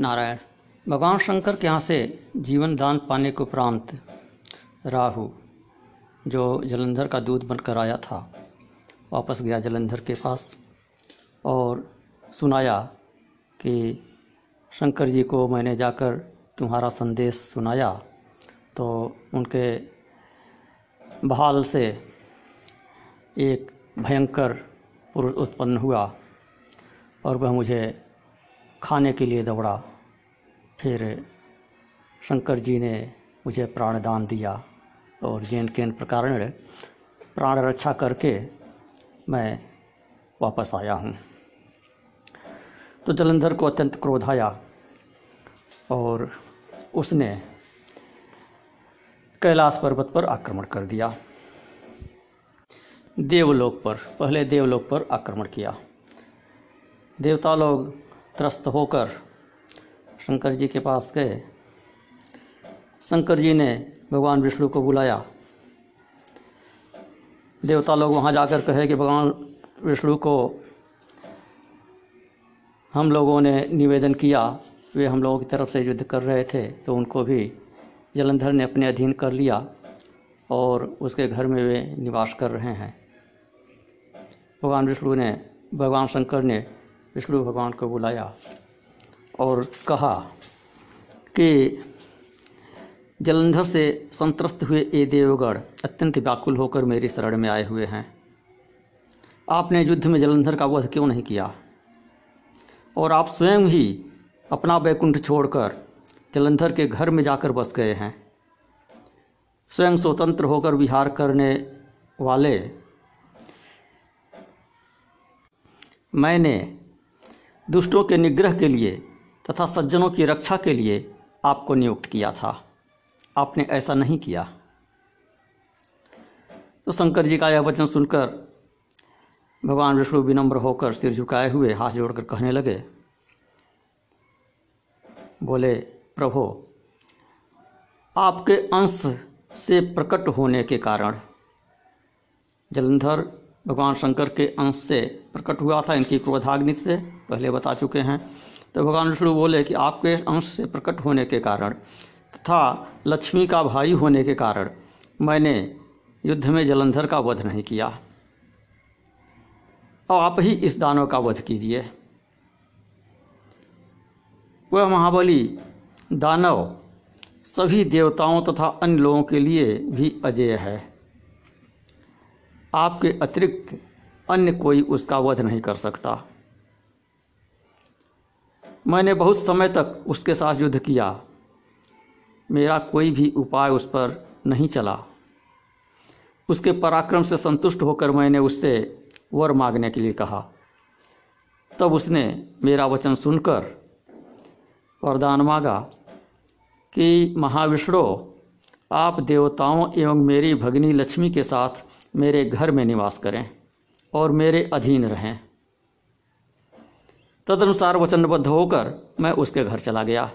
नारायण। भगवान शंकर के यहाँ से जीवन दान पाने के उपरांत राहु, जो जलंधर का दूध बनकर आया था, वापस गया जलंधर के पास और सुनाया कि, शंकर जी को मैंने जाकर तुम्हारा संदेश सुनाया। तो उनके बहाल से एक भयंकर पुरुष उत्पन्न हुआ और वह मुझे खाने के लिए दौड़ा। फिर शंकर जी ने मुझे प्राणदान दिया और जैन के प्रकार प्राण रक्षा करके मैं वापस आया हूँ। तो जलंधर को अत्यंत क्रोध आया और उसने कैलाश पर्वत पर आक्रमण कर दिया। देवलोक पर, पहले देवलोक पर आक्रमण किया। देवता लोग त्रस्त होकर शंकर जी के पास गए। शंकर जी ने भगवान विष्णु को बुलाया। देवता लोग वहाँ जाकर कहे कि, भगवान विष्णु को हम लोगों ने निवेदन किया, वे हम लोगों की तरफ़ से युद्ध कर रहे थे तो उनको भी जलंधर ने अपने अधीन कर लिया और उसके घर में वे निवास कर रहे हैं। भगवान विष्णु ने, भगवान शंकर ने विष्णु भगवान को बुलाया और कहा कि जलंधर से संत्रस्त हुए ये देवगढ़ अत्यंत व्याकुल होकर मेरी शरण में आए हुए हैं। आपने युद्ध में जलंधर का वध क्यों नहीं किया? और आप स्वयं ही अपना बैकुंठ छोड़कर जलंधर के घर में जाकर बस गए हैं। स्वयं स्वतंत्र होकर विहार करने वाले मैंने दुष्टों के निग्रह के लिए तथा सज्जनों की रक्षा के लिए आपको नियुक्त किया था। आपने ऐसा नहीं किया। तो शंकर जी का यह वचन सुनकर भगवान विष्णु विनम्र होकर सिर झुकाए हुए हाथ जोड़कर कहने लगे, बोले, प्रभु, आपके अंश से प्रकट होने के कारण जलंधर भगवान शंकर के अंश से प्रकट हुआ था इनकी क्रोधाग्नि से। पहले बता चुके हैं। तो भगवान विष्णु बोले कि आपके अंश से प्रकट होने के कारण तथा लक्ष्मी का भाई होने के कारण मैंने युद्ध में जलंधर का वध नहीं किया। और आप ही इस दानव का वध कीजिए। वह महाबली दानव सभी देवताओं तथा अन्य लोगों के लिए भी अजय है। आपके अतिरिक्त अन्य कोई उसका वध नहीं कर सकता। मैंने बहुत समय तक उसके साथ युद्ध किया। मेरा कोई भी उपाय उस पर नहीं चला। उसके पराक्रम से संतुष्ट होकर मैंने उससे वर मांगने के लिए कहा। तब उसने मेरा वचन सुनकर वरदान मांगा कि, महाविष्णु, आप देवताओं एवं मेरी भगनी लक्ष्मी के साथ मेरे घर में निवास करें और मेरे अधीन रहें। तदनुसार वचनबद्ध होकर मैं उसके घर चला गया।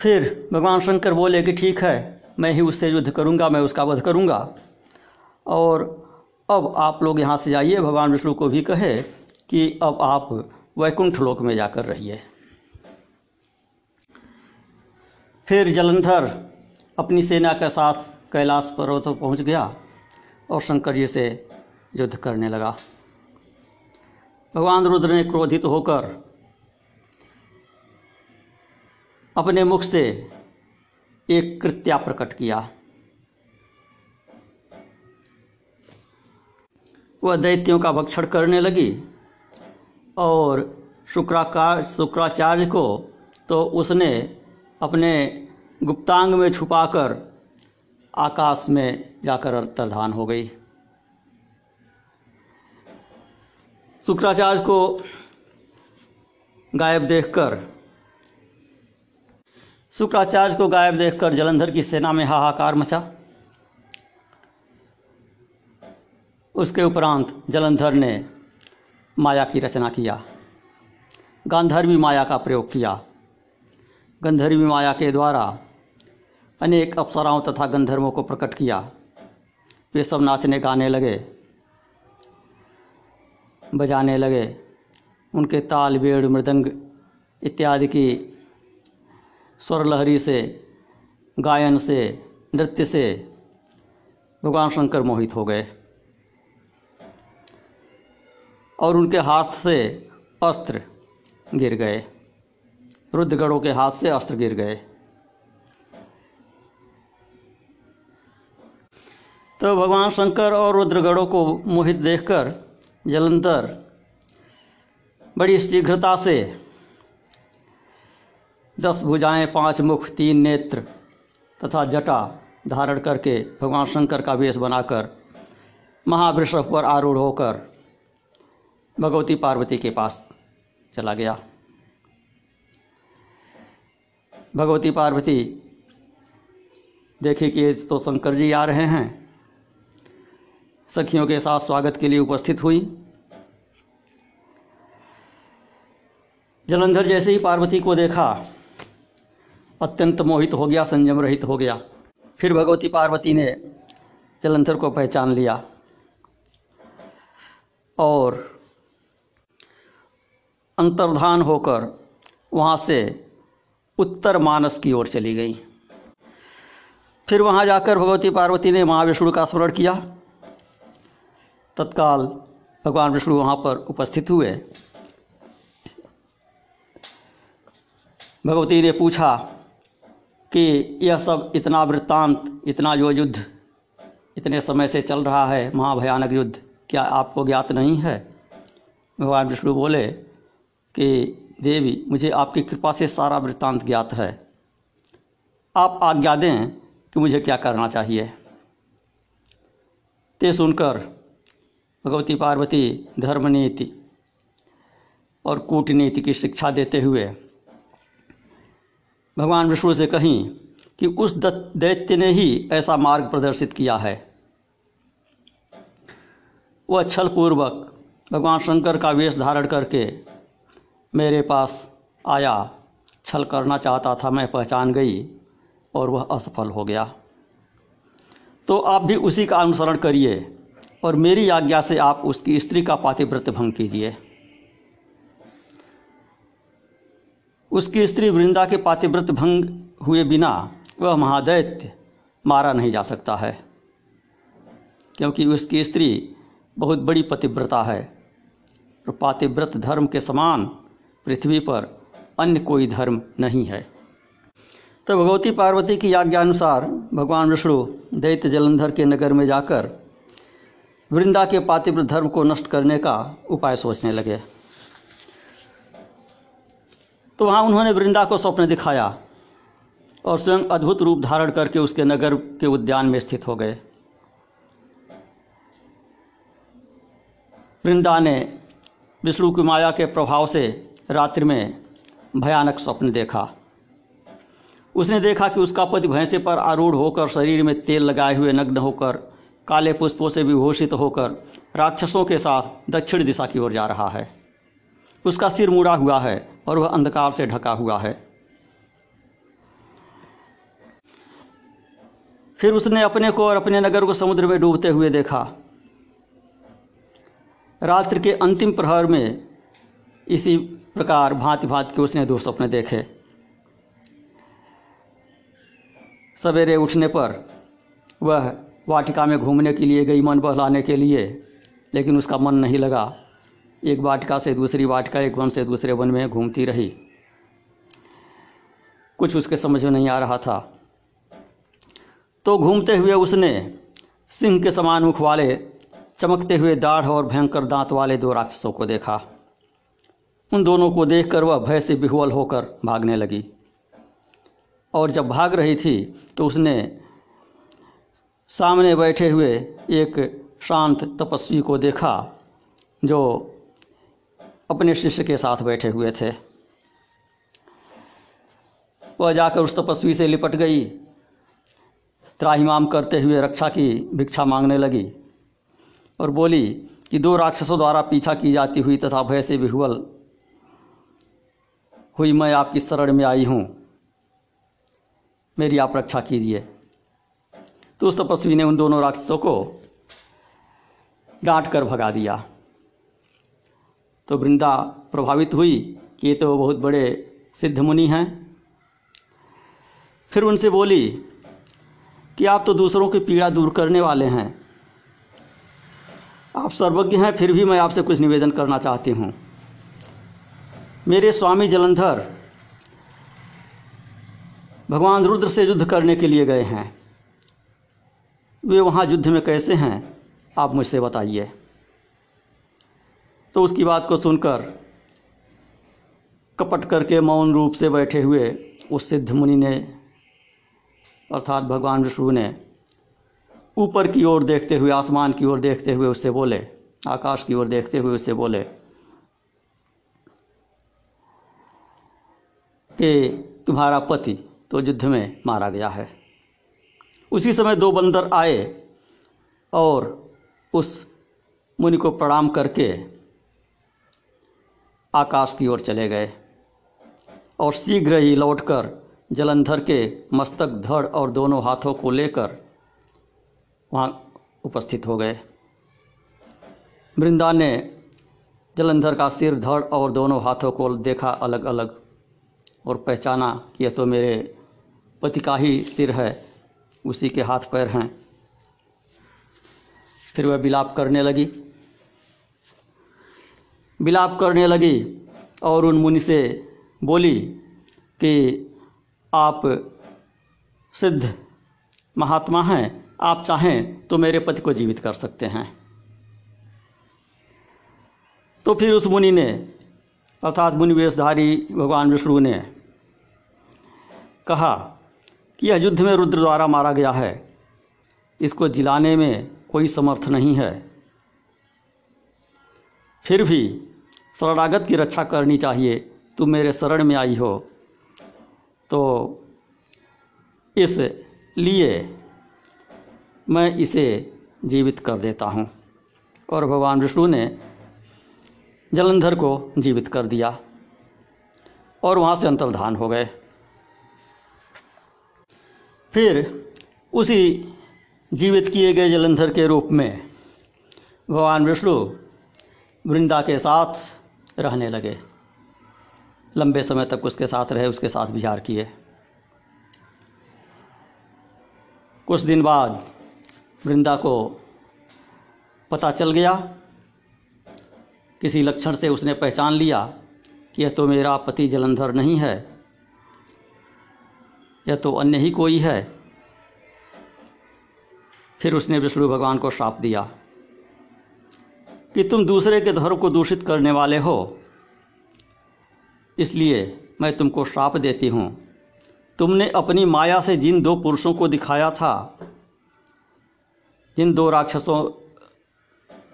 फिर भगवान शंकर बोले कि ठीक है, मैं ही उससे युद्ध करूँगा, मैं उसका वध करूँगा। और अब आप लोग यहाँ से जाइए, भगवान विष्णु को भी कहे कि अब आप वैकुंठ लोक में जाकर रहिए। फिर जलंधर अपनी सेना के साथ कैलाश पर्वत पर पहुँच गया और शंकर जी से युद्ध करने लगा। भगवान रुद्र ने क्रोधित होकर अपने मुख से एक कृत्या प्रकट किया। वह दैत्यों का भक्षण करने लगी और शुक्राकार, शुक्राचार्य को तो उसने अपने गुप्तांग में छुपाकर आकाश में जाकर अंतर्धान हो गई। शुक्राचार्य को गायब देखकर, शुक्राचार्य को गायब देखकर जलंधर की सेना में हाहाकार मचा। उसके उपरांत जलंधर ने माया की रचना किया। गांधर्वी माया का प्रयोग किया। गंधर्वी माया के द्वारा अनेक अप्सराओं तथा गंधर्वों को प्रकट किया। वे सब नाचने गाने लगे। बजाने लगे। उनके ताल, बेड़, मृदंग इत्यादि की स्वर लहरी से, गायन से, नृत्य से भगवान शंकर मोहित हो गए। और उनके हाथ से अस्त्र गिर गए। रुद्रगढ़ों के हाथ से अस्त्र गिर गए। तो भगवान शंकर और रुद्रगढ़ों को मोहित देखकर जलंधर। बड़ी शीघ्रता से दस भुजाएँ, पाँच मुख, तीन नेत्र तथा जटा धारण करके भगवान शंकर का वेश बनाकर महावृषभ पर आरूढ़ होकर भगवती पार्वती के पास चला गया। भगवती पार्वती देखी कि तो शंकर जी आ रहे हैं। सखियों के साथ स्वागत के लिए उपस्थित हुई। जलंधर जैसे ही पार्वती को देखा, अत्यंत मोहित हो गया, संयम रहित हो गया। फिर भगवती पार्वती ने जलंधर को पहचान लिया और अंतर्धान होकर वहाँ से उत्तर मानस की ओर चली गई। फिर वहाँ जाकर भगवती पार्वती ने महाविष्णु का स्मरण किया। तत्काल भगवान विष्णु वहाँ पर उपस्थित हुए। भगवती ने पूछा कि यह सब इतना वृत्तांत, इतना जो युद्ध, इतने समय से चल रहा है, महाभयानक युद्ध, क्या आपको ज्ञात नहीं है? भगवान विष्णु बोले कि, देवी, मुझे आपकी कृपा से सारा वृत्तांत ज्ञात है। आप आज्ञा दें कि मुझे क्या करना चाहिए? ते सुनकर भगवती पार्वती धर्मनीति और कूटनीति की शिक्षा देते हुए भगवान विष्णु से कहीं कि उस दैत्य ने ही ऐसा मार्ग प्रदर्शित किया है। वह छल पूर्वक भगवान शंकर का वेश धारण करके मेरे पास आया। छल करना चाहता था, मैं पहचान गई और वह असफल हो गया। तो आप भी उसी का अनुसरण करिए। और मेरी आज्ञा से आप उसकी स्त्री का पातिव्रत भंग कीजिए। उसकी स्त्री वृंदा के पातिव्रत भंग हुए बिना वह महादैत्य मारा नहीं जा सकता है, क्योंकि उसकी स्त्री बहुत बड़ी पतिव्रता है और पातिव्रत धर्म के समान पृथ्वी पर अन्य कोई धर्म नहीं है। तो भगवती पार्वती की आज्ञा अनुसार भगवान विष्णु दैत्य जलंधर के नगर में जाकर वृंदा के पातिव्र धर्म को नष्ट करने का उपाय सोचने लगे। तो वहाँ उन्होंने वृंदा को स्वप्न दिखाया और स्वयं अद्भुत रूप धारण करके उसके नगर के उद्यान में स्थित हो गए। वृंदा ने विष्णु की माया के प्रभाव से रात्रि में भयानक स्वप्न देखा। उसने देखा कि उसका पति भैंसे पर आरूढ़ होकर शरीर में तेल लगाए हुए नग्न होकर काले पुष्पों से विभूषित होकर राक्षसों के साथ दक्षिण दिशा की ओर जा रहा है। उसका सिर मुड़ा हुआ है और वह अंधकार से ढका हुआ है। फिर उसने अपने को और अपने नगर को समुद्र में डूबते हुए देखा। रात्रि के अंतिम प्रहर में इसी प्रकार भांति भांति के उसने दो स्वप्न देखे। सवेरे उठने पर वह वाटिका में घूमने के लिए गई मन बहलाने के लिए, लेकिन उसका मन नहीं लगा। एक वाटिका से दूसरी वाटिका, एक वन से दूसरे वन में घूमती रही। कुछ उसके समझ में नहीं आ रहा था। तो घूमते हुए उसने सिंह के समान मुख वाले, चमकते हुए दाढ़ और भयंकर दांत वाले दो राक्षसों को देखा। उन दोनों को देखकर वह भय से बिहुअल होकर भागने लगी। और जब भाग रही थी तो उसने सामने बैठे हुए एक शांत तपस्वी को देखा, जो अपने शिष्य के साथ बैठे हुए थे। वह जाकर उस तपस्वी से लिपट गई। त्राहिमाम करते हुए रक्षा की भिक्षा मांगने लगी और बोली कि दो राक्षसों द्वारा पीछा की जाती हुई तथा भय से विहुअल हुई मैं आपकी शरण में आई हूँ। मेरी आप रक्षा कीजिए। तो उस तपस्वी ने उन दोनों राक्षसों को डांट कर भगा दिया। तो वृंदा प्रभावित हुई कि ये तो बहुत बड़े सिद्ध मुनि हैं। फिर उनसे बोली कि आप तो दूसरों की पीड़ा दूर करने वाले हैं। आप सर्वज्ञ हैं, फिर भी मैं आपसे कुछ निवेदन करना चाहती हूँ। मेरे स्वामी जलंधर भगवान रुद्र से युद्ध करने के लिए गए हैं। वे वहाँ युद्ध में कैसे हैं, आप मुझसे बताइए। तो उसकी बात को सुनकर, कपट करके मौन रूप से बैठे हुए उस सिद्ध मुनि ने, अर्थात भगवान विष्णु ने, ऊपर की ओर देखते हुए, आसमान की ओर देखते हुए उससे बोले, आकाश की ओर देखते हुए उससे बोले कि तुम्हारा पति तो युद्ध में मारा गया है। उसी समय दो बंदर आए और उस मुनि को प्रणाम करके आकाश की ओर चले गए और शीघ्र ही लौटकर जलंधर के मस्तक, धड़ और दोनों हाथों को लेकर वहाँ उपस्थित हो गए। वृंदा ने जलंधर का सिर, धड़ और दोनों हाथों को देखा अलग अलग और पहचाना कि यह तो मेरे पति का ही सिर है। उसी के हाथ पैर हैं। फिर वह विलाप करने लगी। विलाप करने लगी और उन मुनि से बोली कि आप सिद्ध महात्मा हैं, आप चाहें तो मेरे पति को जीवित कर सकते हैं। तो फिर उस मुनि ने, अर्थात मुनि वेशधारी भगवान विष्णु ने कहा कि युद्ध में रुद्र द्वारा मारा गया है। इसको जिलाने में कोई समर्थ नहीं है। फिर भी शरणागत की रक्षा करनी चाहिए। तुम मेरे शरण में आई हो। तो इस लिए मैं इसे जीवित कर देता हूँ। और भगवान विष्णु ने जलंधर को जीवित कर दिया। और वहाँ से अंतर्धान हो गए। फिर उसी जीवित किए गए जलंधर के रूप में भगवान विष्णु वृंदा के साथ रहने लगे। लंबे समय तक उसके साथ रहे, उसके साथ विचार किए। कुछ दिन बाद वृंदा को पता चल गया। किसी लक्षण से उसने पहचान लिया कि यह तो मेरा पति जलंधर नहीं है। यह तो अन्य ही कोई है? फिर उसने विष्णु भगवान को श्राप दिया कि तुम दूसरे के धर्म को दूषित करने वाले हो। इसलिए मैं तुमको श्राप देती हूँ। तुमने अपनी माया से जिन दो पुरुषों को दिखाया था, जिन दो राक्षसों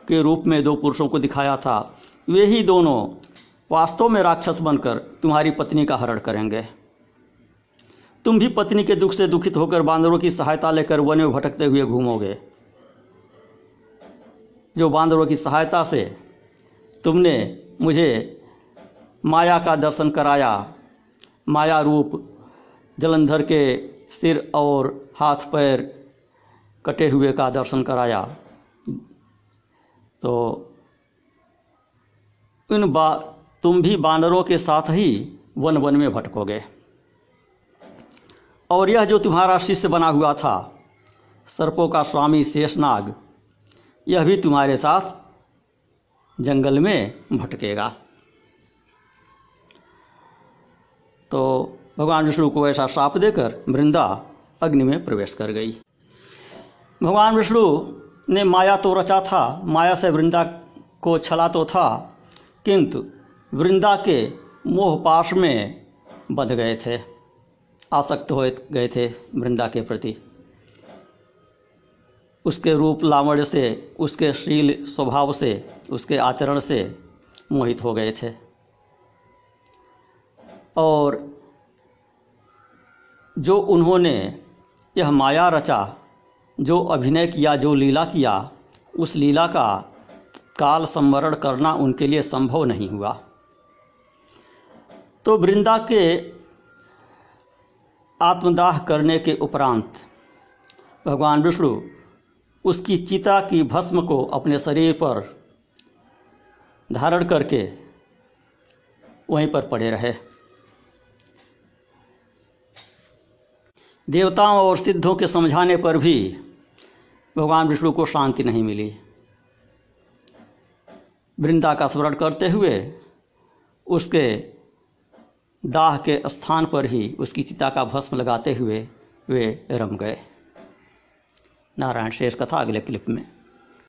के रूप में दो पुरुषों को दिखाया था, वे ही दोनों वास्तव में राक्षस बनकर तुम्हारी पत्नी का हरण करेंगे। तुम भी पत्नी के दुख से दुखित होकर बांदरों की सहायता लेकर वन में भटकते हुए घूमोगे। जो बांदरों की सहायता से तुमने मुझे माया का दर्शन कराया, माया रूप जलंधर के सिर और हाथ पैर कटे हुए का दर्शन कराया। तो इन बा, तुम भी बानरों के साथ ही वन वन में भटकोगे। और यह जो तुम्हारा शिष्य बना हुआ था, सर्पों का स्वामी शेषनाग, यह भी तुम्हारे साथ जंगल में भटकेगा। तो भगवान विष्णु को ऐसा श्राप देकर वृंदा अग्नि में प्रवेश कर गई। भगवान विष्णु ने माया तो रचा था, माया से वृंदा को छला तो था, किंतु वृंदा के मोह पाश में बध गए थे। आसक्त हो गए थे वृंदा के प्रति। उसके रूप लावण्य से, उसके शील स्वभाव से, उसके आचरण से मोहित हो गए थे। और जो उन्होंने यह माया रचा, जो अभिनय किया, जो लीला किया, उस लीला का काल संवरण करना उनके लिए संभव नहीं हुआ। तो वृंदा के आत्मदाह करने के उपरांत भगवान विष्णु उसकी चिता की भस्म को अपने शरीर पर धारण करके वहीं पर पड़े रहे। देवताओं और सिद्धों के समझाने पर भी भगवान विष्णु को शांति नहीं मिली। वृंदा का स्मरण करते हुए उसके दाह के स्थान पर ही उसकी चिता का भस्म लगाते हुए वे रम गए। नारायण शेष कथा अगले क्लिप में।